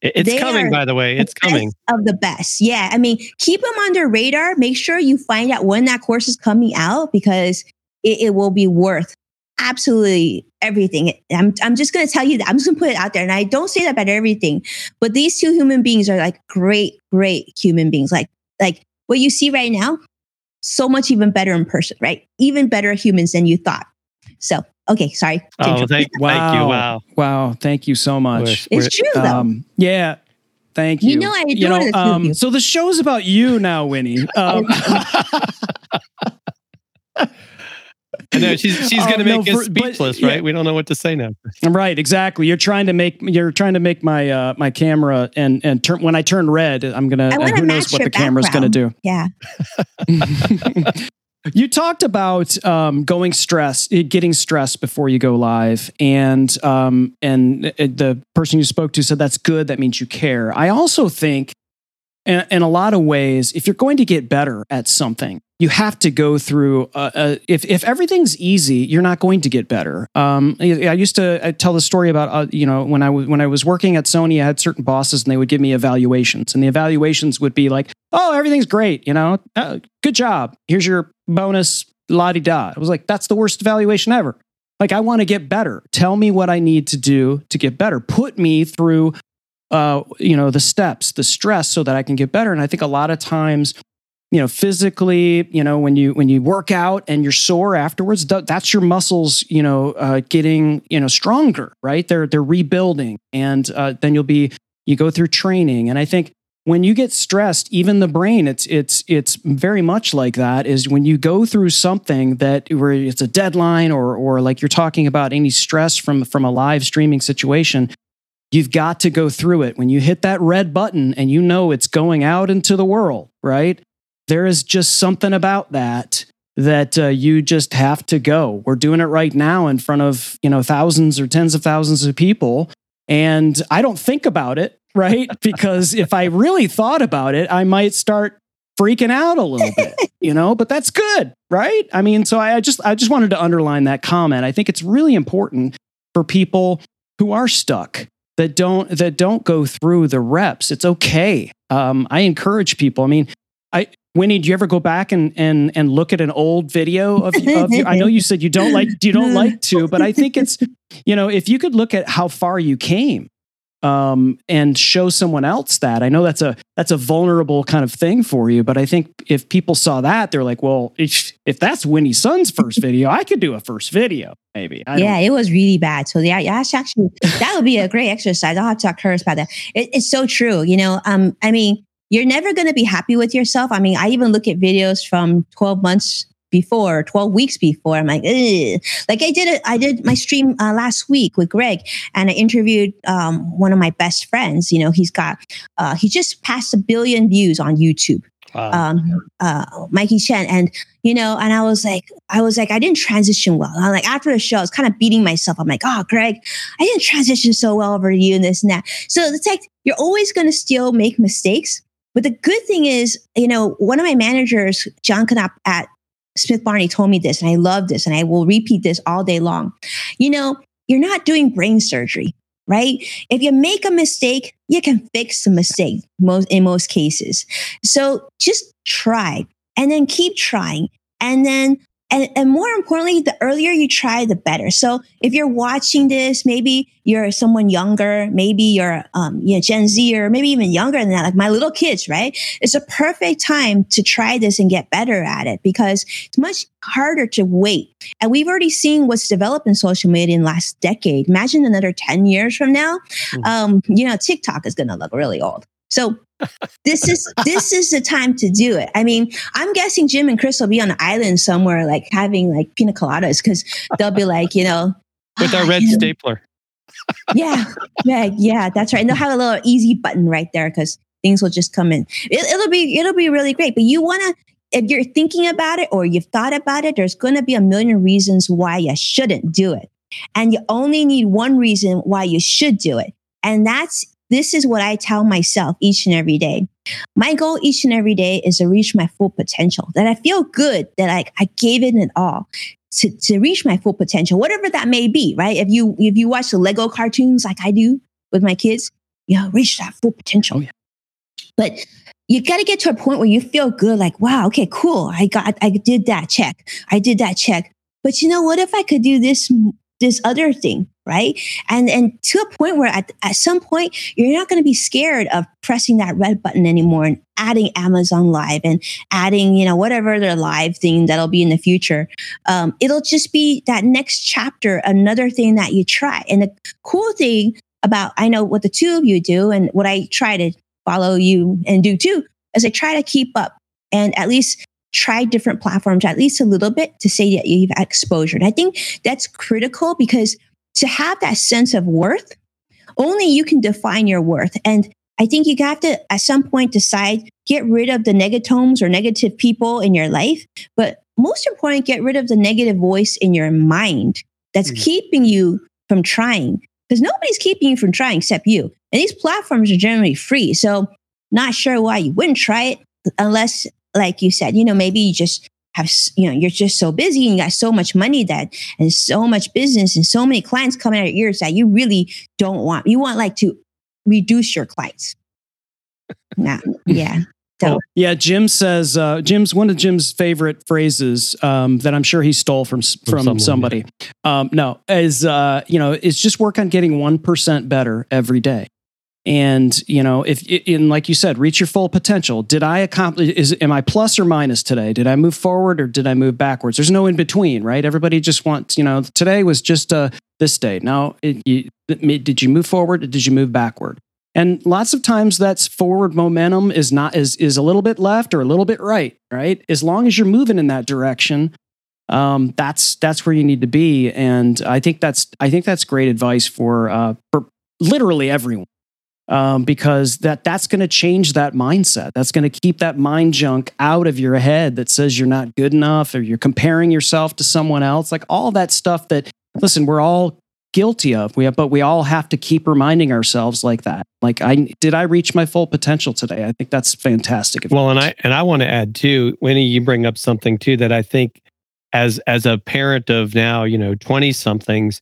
it's coming, by the way. It's coming. Of the best. Yeah. I mean, keep them under radar. Make sure you find out when that course is coming out because it, it will be worth absolutely everything. I'm, I'm just going to tell you that. I'm just going to put it out there. And I don't say that about everything, but these two human beings are like great, great human beings. Like, like what you see right now, so much even better in person, right? Even better humans than you thought. So Okay, sorry. Oh, thank, wow. thank you. Wow. Wow. Thank you so much. We're, it's true, though. Um, yeah. Thank you. You know, I you know, um, so the show's about you now, Winnie. Um, I know she's she's going to make no, us speechless, but, right? Yeah. We don't know what to say now. Right, exactly. You're trying to make you're trying to make my uh, my camera and and turn when I turn red, I'm gonna. Uh, who knows what the camera's going to do? Yeah. You talked about um, going stress, eh, getting stressed before you go live, and um, and eh, the person you spoke to said that's good. That means you care. I also think in, a lot of ways, if you're going to get better at something, you have to go through. Uh, uh, if if everything's easy, you're not going to get better. Um, I used to tell the story about uh, you know when I was when I was working at Sony, I had certain bosses and they would give me evaluations, and the evaluations would be like, "Oh, everything's great, you know, uh, good job. Here's your bonus." La di da. I was like, "That's the worst evaluation ever." Like, I want to get better. Tell me what I need to do to get better. Put me through uh, you know the steps the stress so that i can get better and i think a lot of times you know physically you know when you when you work out and you're sore afterwards that's your muscles you know uh, getting you know stronger right they're they're rebuilding and uh, then you'll be you go through training and i think when you get stressed even the brain it's it's it's very much like that is when you go through something that where it's a deadline or or like you're talking about any stress from from a live streaming situation You've got to go through it. When you hit that red button and you know it's going out into the world, right? There is just something about that that uh, you just have to go. We're doing it right now in front of, you know, thousands or tens of thousands of people. And I don't think about it, right? because if I really thought about it, I might start freaking out a little bit, you know, but that's good, right? I mean, so I just I just wanted to underline that comment. I think it's really important for people who are stuck that don't that don't go through the reps. It's okay. Um, I encourage people. I mean, I Winnie, do you ever go back and and and look at an old video of, of you? I know you said you don't like you don't like to, but I think it's you know if you could look at how far you came um, and show someone else that. I know that's a that's a vulnerable kind of thing for you, but I think if people saw that, they're like, well, if if that's Winnie Sun's first video, I could do a first video, maybe. I yeah, it was really bad. So yeah, yeah, actually that would be a great exercise. I'll have to talk to her about that. It, it's so true. You know, um, I mean, you're never going to be happy with yourself. I mean, I even look at videos from 12 months before, 12 weeks before. I'm like, Ugh. like I did it. I did my stream uh, last week with Greg and I interviewed um, one of my best friends. You know, he's got, uh, he just passed a billion views on YouTube. Wow. Um, uh, Mikey Chen. And, you know, and I was like, I was like, I didn't transition well. I'm like, after the show, I was kind of beating myself. I'm like, oh, Greg, I didn't transition so well over to you and this and that. So it's like, you're always going to still make mistakes. But the good thing is, you know, one of my managers, John Knapp at Smith Barney told me this, and I love this, and I will repeat this all day long. You know, you're not doing brain surgery, right? If you make a mistake, you can fix the mistake most in most cases. So just try and then keep trying. And then and, and more importantly, the earlier you try, the better. So if you're watching this, maybe you're someone younger, maybe you're um, you know, Gen Z or maybe even younger than that, like my little kids, right? It's a perfect time to try this and get better at it because it's much harder to wait. And we've already seen what's developed in social media in the last decade. Imagine another 10 years from now, mm. um, you know, TikTok is going to look really old. So this is this is the time to do it. I mean, I'm guessing Jim and Chris will be on an island somewhere, like having like pina coladas, because they'll be like, you know, with our ah, red stapler. yeah, yeah, yeah, that's right. And they'll have a little easy button right there because things will just come in. It, it'll be it'll be really great. But you want to if you're thinking about it or you've thought about it, there's going to be a million reasons why you shouldn't do it. And you only need one reason why you should do it. And that's this is what I tell myself each and every day. My goal each and every day is to reach my full potential, that I feel good that I, I gave it an all. To, to reach my full potential, whatever that may be, right? If you if you watch the Lego cartoons like I do with my kids, you know, reach that full potential. Oh, yeah. But you got to get to a point where you feel good, like, wow, okay, cool. I got, I did that check. I did that check. But you know what? If I could do this this other thing right? And and to a point where at, at some point you're not going to be scared of pressing that red button anymore and adding amazon live and adding you know whatever their live thing that'll be in the future. Um, it'll just be that next chapter another thing that you try. And the cool thing about i know what the two of you do and what i try to follow you and do too is i try to keep up and at least try different platforms at least a little bit to say that you've exposure. And I think that's critical because to have that sense of worth, only you can define your worth. And I think you have to at some point decide, get rid of the negatomes or negative people in your life. But most important, get rid of the negative voice in your mind that's mm-hmm. keeping you from trying. Because nobody's keeping you from trying except you. And these platforms are generally free. So not sure why you wouldn't try it unless, like you said, you know, maybe you just have, you know, you're just so busy and you got so much money that and so much business and so many clients coming out of your ears that you really don't want, you want like to reduce your clients. Nah, yeah. So. Yeah, Jim says uh, Jim's one of Jim's favorite phrases um, that I'm sure he stole from from, from somebody. Um, no, is uh, you know, it's just work on getting one percent better every day. And you know, if in like you said, reach your full potential. Did I accomplish? Is am I plus or minus today? Did I move forward or did I move backwards? There's no in between, right? Everybody just wants, you know, today was just uh, this day. Now, it, you, did you move forward or did you move backward? And lots of times that's forward momentum is not is is a little bit left or a little bit right, right? As long as you're moving in that direction, um, that's that's where you need to be. And I think that's I think that's great advice for uh, for literally everyone. Um, because that that's going to change that mindset. That's going to keep that mind junk out of your head that says you're not good enough or you're comparing yourself to someone else. Like all that stuff that listen, we're all guilty of. We have, but we all have to keep reminding ourselves like that. Like, I did I reach my full potential today? I think that's fantastic. Well, and I and I want to add too, Winnie, you bring up something too that I think as as a parent of now, you know, twenty somethings,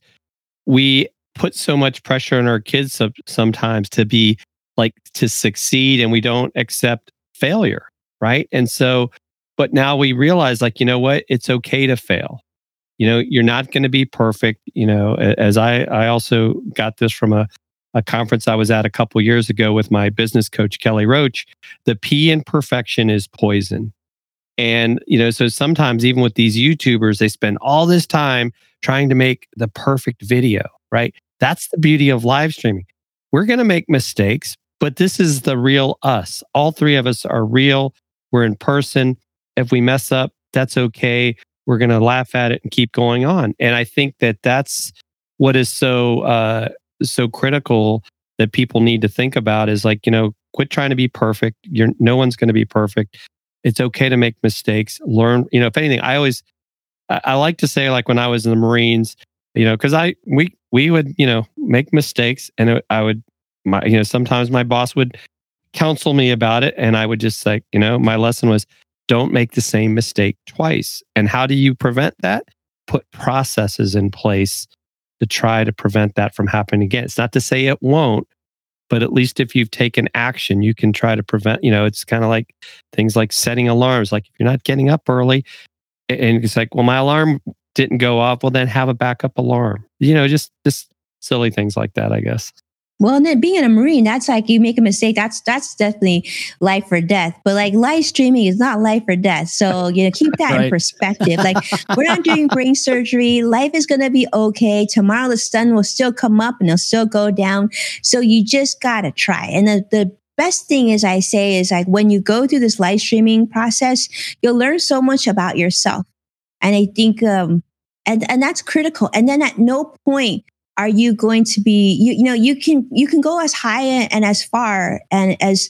we put so much pressure on our kids sometimes to be like to succeed, and we don't accept failure, right? And so, but now we realize, like, you know what, it's okay to fail. You know you're not going to be perfect you know as i i also got this from a, a conference i was at a couple years ago with my business coach kelly roach the p in perfection is poison. And you know so sometimes even with these youtubers they spend all this time trying to make the perfect video right that's the beauty of live streaming we're going to make mistakes but this is the real us all three of us are real we're in person if we mess up that's okay we're going to laugh at it and keep going on. And I think that that's what is so uh, so critical that people need to think about is like you know quit trying to be perfect. You're no one's going to be perfect. It's okay to make mistakes. Learn. You know, if anything, I always I, I like to say like when I was in the Marines, you know, because I we we would you know make mistakes and it, I would my you know sometimes my boss would counsel me about it and I would just like you know my lesson was don't make the same mistake twice. And how do you prevent that? Put processes in place to try to prevent that from happening again. It's not to say it won't, but at least if you've taken action, you can try to prevent, you know, it's kind of like things like setting alarms. Like if you're not getting up early and it's like, well, my alarm didn't go off, well, then have a backup alarm. You know, just just silly things like that, I guess. Well, and then being a Marine, that's like you make a mistake. That's that's definitely life or death. But like live streaming is not life or death. So you know, keep that right. in perspective. Like we're not doing brain surgery. Life is gonna be okay. Tomorrow the sun will still come up and it'll still go down. So you just gotta try. And the, the best thing is I say is like when you go through this live streaming process, you'll learn so much about yourself. And I think um and and that's critical. And then at no point are you going to be you, you know you can you can go as high and as far and as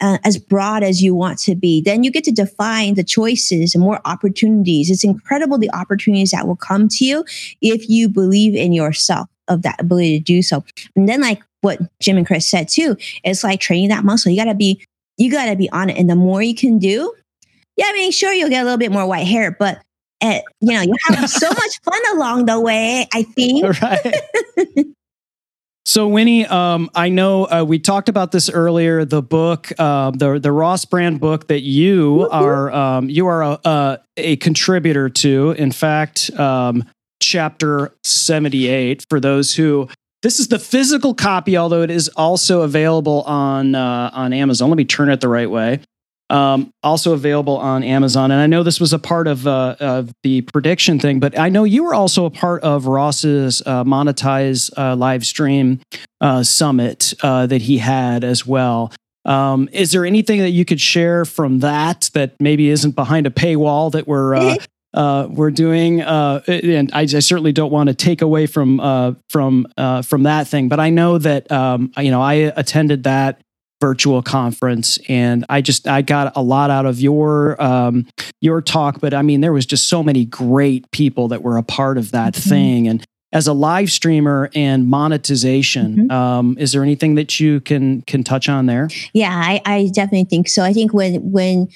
uh, as broad as you want to be then you get to define the choices and more opportunities it's incredible the opportunities that will come to you if you believe in yourself of that ability to do so and then like what jim and chris said too it's like training that muscle you got to be you got to be on it and the more you can do yeah i mean sure you'll get a little bit more white hair but you know you have so much fun along the way i think right So Winnie, um, I know uh, we talked about this earlier. The book, uh, the the Ross Brand book that you are um, you are a, a, a, contributor to. In fact, um, chapter seventy eight for those who. This is the physical copy, although it is also available on uh, on Amazon. Let me turn it the right way um, also available on Amazon. And I know this was a part of, uh, of the prediction thing, but I know you were also a part of Ross's uh, monetize uh, live stream uh, summit uh, that he had as well. Um, is there anything that you could share from that that maybe isn't behind a paywall that we're uh, uh, we're doing, uh, and I, I, certainly don't want to take away from uh, from from that thing. But I know that um, you know I attended that virtual conference and i just i got a lot out of your um, your talk but i mean there was just so many great people that were a part of that mm-hmm. thing and as a live streamer and monetization. Mm-hmm. Um, is there anything that you can can touch on there? Yeah, I, I definitely think so. I think when when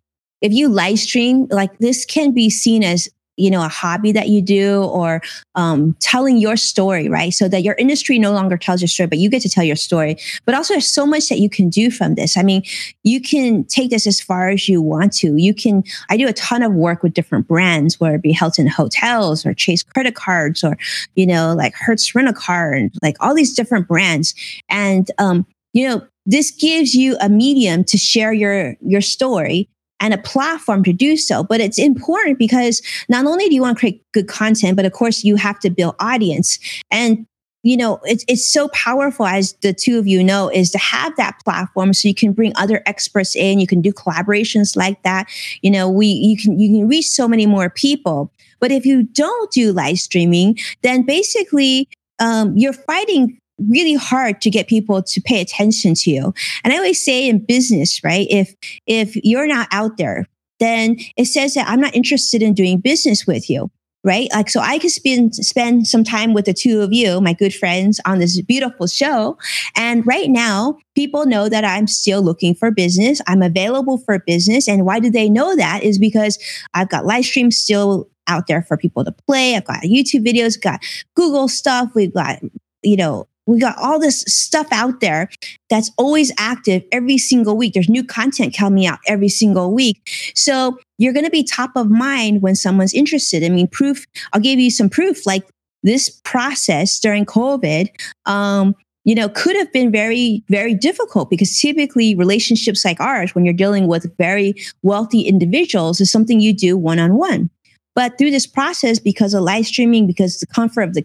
if you live stream, like this can be seen as you know a hobby that you do or um, telling your story right? So that your industry no longer tells your story but you get to tell your story. But also there's so much that you can do from this. I mean you can take this as far as you want to. You can i do a ton of work with different brands whether it be hilton hotels or chase credit cards or you know like hertz rent a car and like all these different brands. And um, you know this gives you a medium to share your your story and a platform to do so. But it's important because not only do you want to create good content, but of course you have to build audience. And you know, it's it's so powerful as the two of you know, is to have that platform so you can bring other experts in, you can do collaborations like that. You know, we you can you can reach so many more people. But if you don't do live streaming, then basically um, you're fighting really hard to get people to pay attention to you. And I always say in business, right? If if you're not out there, then it says that I'm not interested in doing business with you. Right. Like, so I could spend, spend some time with the two of you, my good friends on this beautiful show. And right now, people know that I'm still looking for business. I'm available for business. And why do they know that is because I've got live streams still out there for people to play. I've got YouTube videos, got Google stuff. We've got, you know, we got all this stuff out there that's always active every single week. There's new content coming out every single week. So you're going to be top of mind when someone's interested. I mean, proof, I'll give you some proof like this process during COVID. Um, you know, could have been very, very difficult because typically relationships like ours, when you're dealing with very wealthy individuals, is something you do one on one. But through this process, because of live streaming, because the comfort of the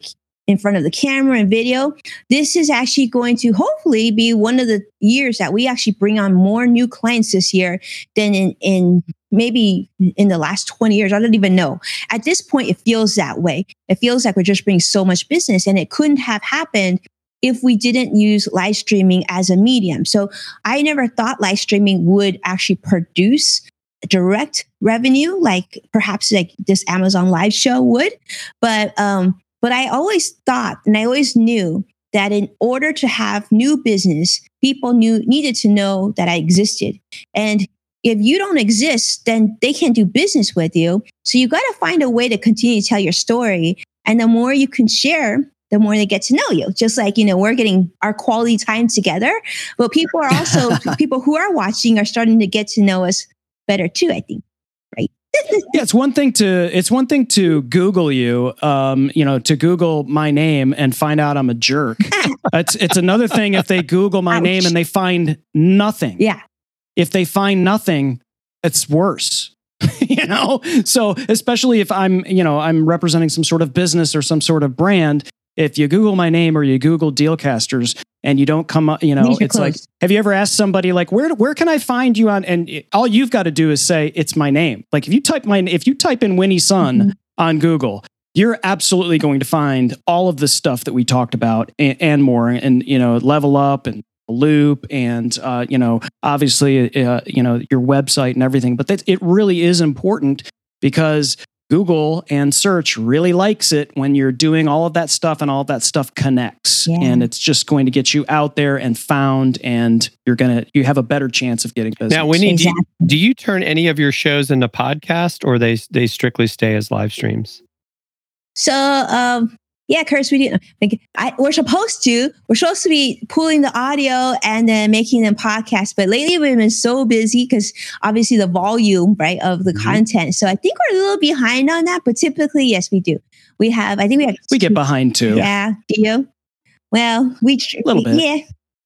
in front of the camera and video. This is actually going to hopefully be one of the years that we actually bring on more new clients this year than in, in maybe in the last 20 years. I don't even know. At this point, it feels that way. It feels like we're just bringing so much business and it couldn't have happened if we didn't use live streaming as a medium. So I never thought live streaming would actually produce direct revenue like perhaps like this Amazon live show would. But um but I always thought and I always knew that in order to have new business, people knew needed to know that I existed. And if you don't exist, then they can't do business with you. So you got to find a way to continue to tell your story. And the more you can share, the more they get to know you. Just like, you know, we're getting our quality time together, but people are also, people who are watching are starting to get to know us better too, I think yeah, it's one thing to it's one thing to Google you, um, you know, to Google my name and find out I'm a jerk. it's it's another thing if they Google my Ouch. name and they find nothing. Yeah. If they find nothing, it's worse. you know, so especially if I'm, you know, I'm representing some sort of business or some sort of brand. If you Google my name or you Google Dealcasters, and you don't come up, you know, it's like, have you ever asked somebody like, where, where can I find you on? And it, all you've got to do is say, it's my name. Like if you type my, if you type in Winnie Sun mm-hmm. on Google, you're absolutely going to find all of the stuff that we talked about and, and more and, you know, level up and loop and uh, you know obviously uh, you know your website and everything but that it really is important because Google and search really likes it when you're doing all of that stuff and all of that stuff connects. Yeah. And it's just going to get you out there and found and you're going to you have a better chance of getting business. Now, Winnie, exactly. do, you, do you turn any of your shows into podcast or they they strictly stay as live streams? So, um yeah, Curtis, we didn't. Like, I, we're supposed to. We're supposed to be pulling the audio and then making them podcasts. But lately, we've been so busy because obviously the volume, right, of the mm-hmm. content. So I think we're a little behind on that. But typically, yes, we do. We have. I think we have. We get behind too. Yeah. Do you? Well, we a little bit. Yeah,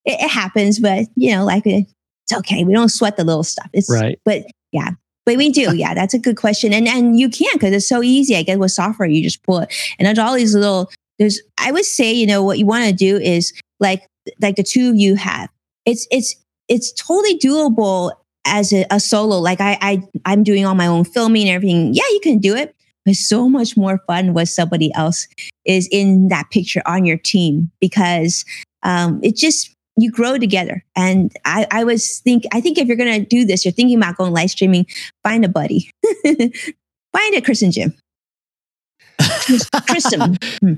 it, it happens, but you know, like it's okay. We don't sweat the little stuff. It's right. But yeah, but we do, yeah. That's a good question, and and you can because it's so easy. I guess with software, you just pull it, and there's all these little. There's, I would say, you know, what you want to do is like like the two of you have. It's it's it's totally doable as a, a solo. Like I I I'm doing all my own filming and everything. Yeah, you can do it. But so much more fun when somebody else is in that picture on your team because um, it just you grow together. And I, I was think I think if you're gonna do this, you're thinking about going live streaming, find a buddy. find a Chris and Jim. Kristen.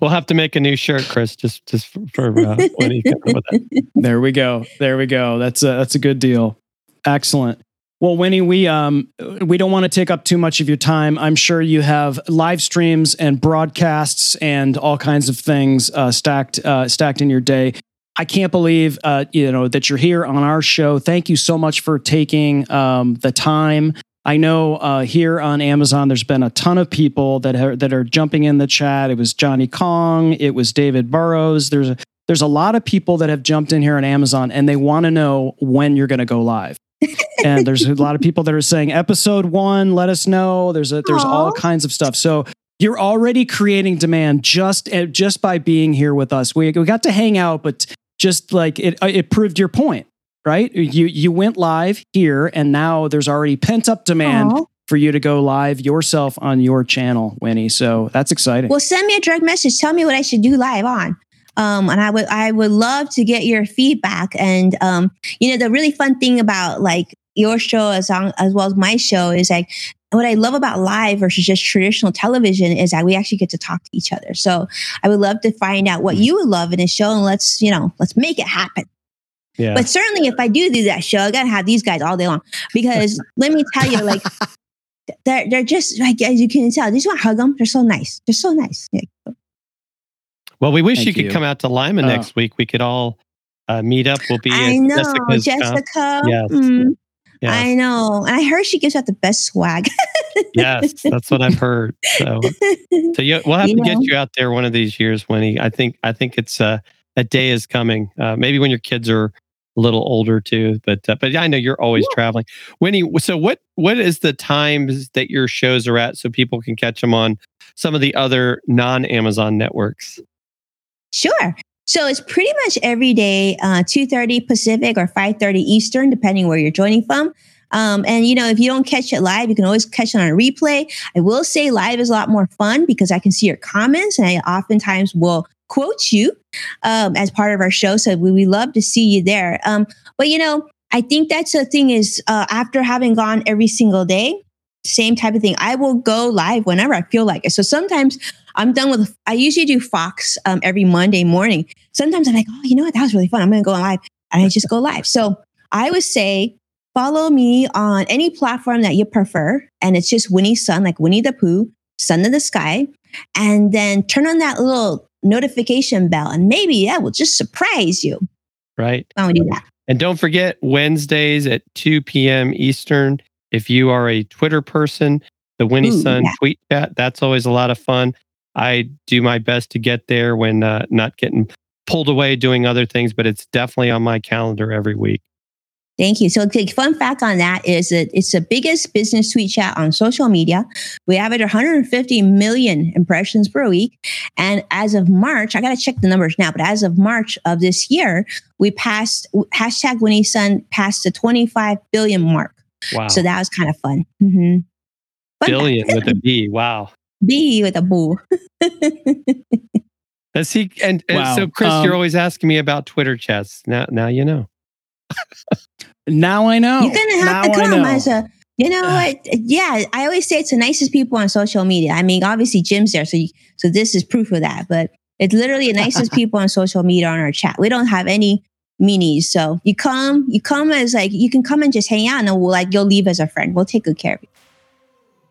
We'll have to make a new shirt, Chris, just just for, for uh, when he comes with it. There we go. There we go. That's a that's a good deal. Excellent. Well, Winnie, we um we don't want to take up too much of your time. I'm sure you have live streams and broadcasts and all kinds of things uh, stacked uh, stacked in your day. I can't believe uh, you know that you're here on our show. Thank you so much for taking um, the time. I know uh, here on Amazon, there's been a ton of people that are that are jumping in the chat. It was Johnny Kong, it was David Burrows. There's a, there's a lot of people that have jumped in here on Amazon, and they want to know when you're going to go live and there's a lot of people that are saying episode one, let us know. There's a, there's Aww. all kinds of stuff. So you're already creating demand just eh, just by being here with us. We we got to hang out, but just like it uh, it proved your point, right? You you went live here, and now there's already pent up demand. Aww. For you to go live yourself on your channel, Winnie. So that's exciting. Well, send me a direct message. Tell me what I should do live on. Um, and I would I would love to get your feedback. And um, you know, the really fun thing about like your show as on, as well as my show is like what I love about live versus just traditional television is that we actually get to talk to each other. So I would love to find out what mm-hmm. you would love in a show and let's, you know, let's make it happen. Yeah. But certainly if I do do that show, I gotta have these guys all day long because let me tell you, like they're they're just like as you can tell, just want to hug them. They're so nice. They're so nice. Yeah. Well, we wish you could come out to Lima oh. next week. We could all uh, meet up. We'll be. In I know Jessica's Jessica. Yes. Mm, yes. I know. I heard she gives out the best swag. yes, that's what I've heard. So, so you, we'll have you to know? get you out there one of these years, Winnie. I think I think it's uh, that day is coming. Uh, maybe when your kids are a little older too. But uh, but I know you're always yeah. traveling, Winnie. So what what is the times that your shows are at so people can catch them on some of the other non Amazon networks? Sure. So it's pretty much every day, uh, 2.30 Pacific or 5.30 Eastern, depending where you're joining from. Um, and you know, if you don't catch it live, you can always catch it on a replay. I will say live is a lot more fun because I can see your comments and I oftentimes will quote you um, as part of our show. So we, we love to see you there. Um, but you know, I think that's the thing is uh, after having gone every single day, same type of thing. I will go live whenever I feel like it. So sometimes I'm done with, I usually do Fox um, every Monday morning. Sometimes I'm like, oh, you know what? That was really fun. I'm going to go live. And I just go live. So I would say follow me on any platform that you prefer. And it's just Winnie Sun, like Winnie the Pooh, Sun in the Sky. And then turn on that little notification bell. And maybe that will just surprise you. Right. I will do that. And don't forget Wednesdays at 2 p.m. Eastern. If you are a Twitter person, the Winnie Ooh, Sun yeah. tweet chat, that's always a lot of fun. I do my best to get there when uh, not getting pulled away doing other things, but it's definitely on my calendar every week. Thank you. So, the fun fact on that is that it's the biggest business tweet chat on social media. We average 150 million impressions per week. And as of March, I got to check the numbers now, but as of March of this year, we passed hashtag Winnie Sun passed the 25 billion mark. Wow. So that was kind of fun. Mm-hmm. Billion with a B. Wow. B with a boo. Does he? And, and wow. so, Chris, um, you're always asking me about Twitter chats. Now, now you know. now I know. You're gonna have now to come as a. You know what? Yeah, I always say it's the nicest people on social media. I mean, obviously Jim's there, so you, so this is proof of that. But it's literally the nicest people on social media on our chat. We don't have any meanies, so you come, you come as like you can come and just hang out, and we'll like you'll leave as a friend. We'll take good care of you.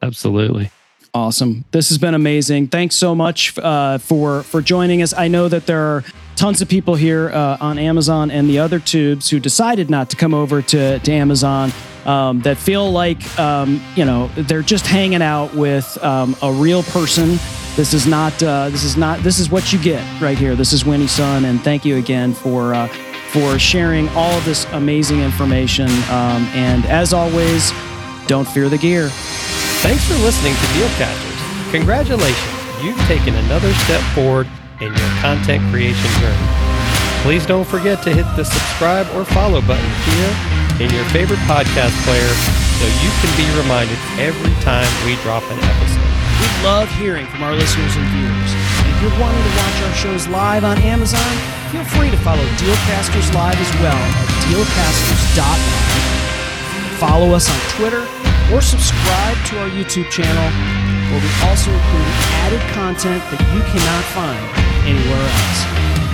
Absolutely. Awesome. This has been amazing. Thanks so much uh, for for joining us. I know that there are tons of people here uh, on Amazon and the other tubes who decided not to come over to, to Amazon um, that feel like um, you know they're just hanging out with um, a real person. This is not. Uh, this is not. This is what you get right here. This is Winnie Sun, and thank you again for uh, for sharing all of this amazing information. Um, and as always, don't fear the gear. Thanks for listening to Dealcasters. Congratulations, you've taken another step forward in your content creation journey. Please don't forget to hit the subscribe or follow button here in your favorite podcast player so you can be reminded every time we drop an episode. We love hearing from our listeners and viewers. And if you're wanting to watch our shows live on Amazon, feel free to follow Dealcasters Live as well at dealcasters.live. Follow us on Twitter or subscribe to our YouTube channel. where we also include added content that you cannot find anywhere else.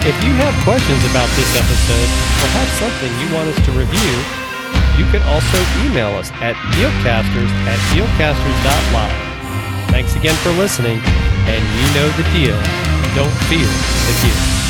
If you have questions about this episode or have something you want us to review, you can also email us at dealcasters at dealcasters.live. Thanks again for listening, and you know the deal. Don't fear the deal.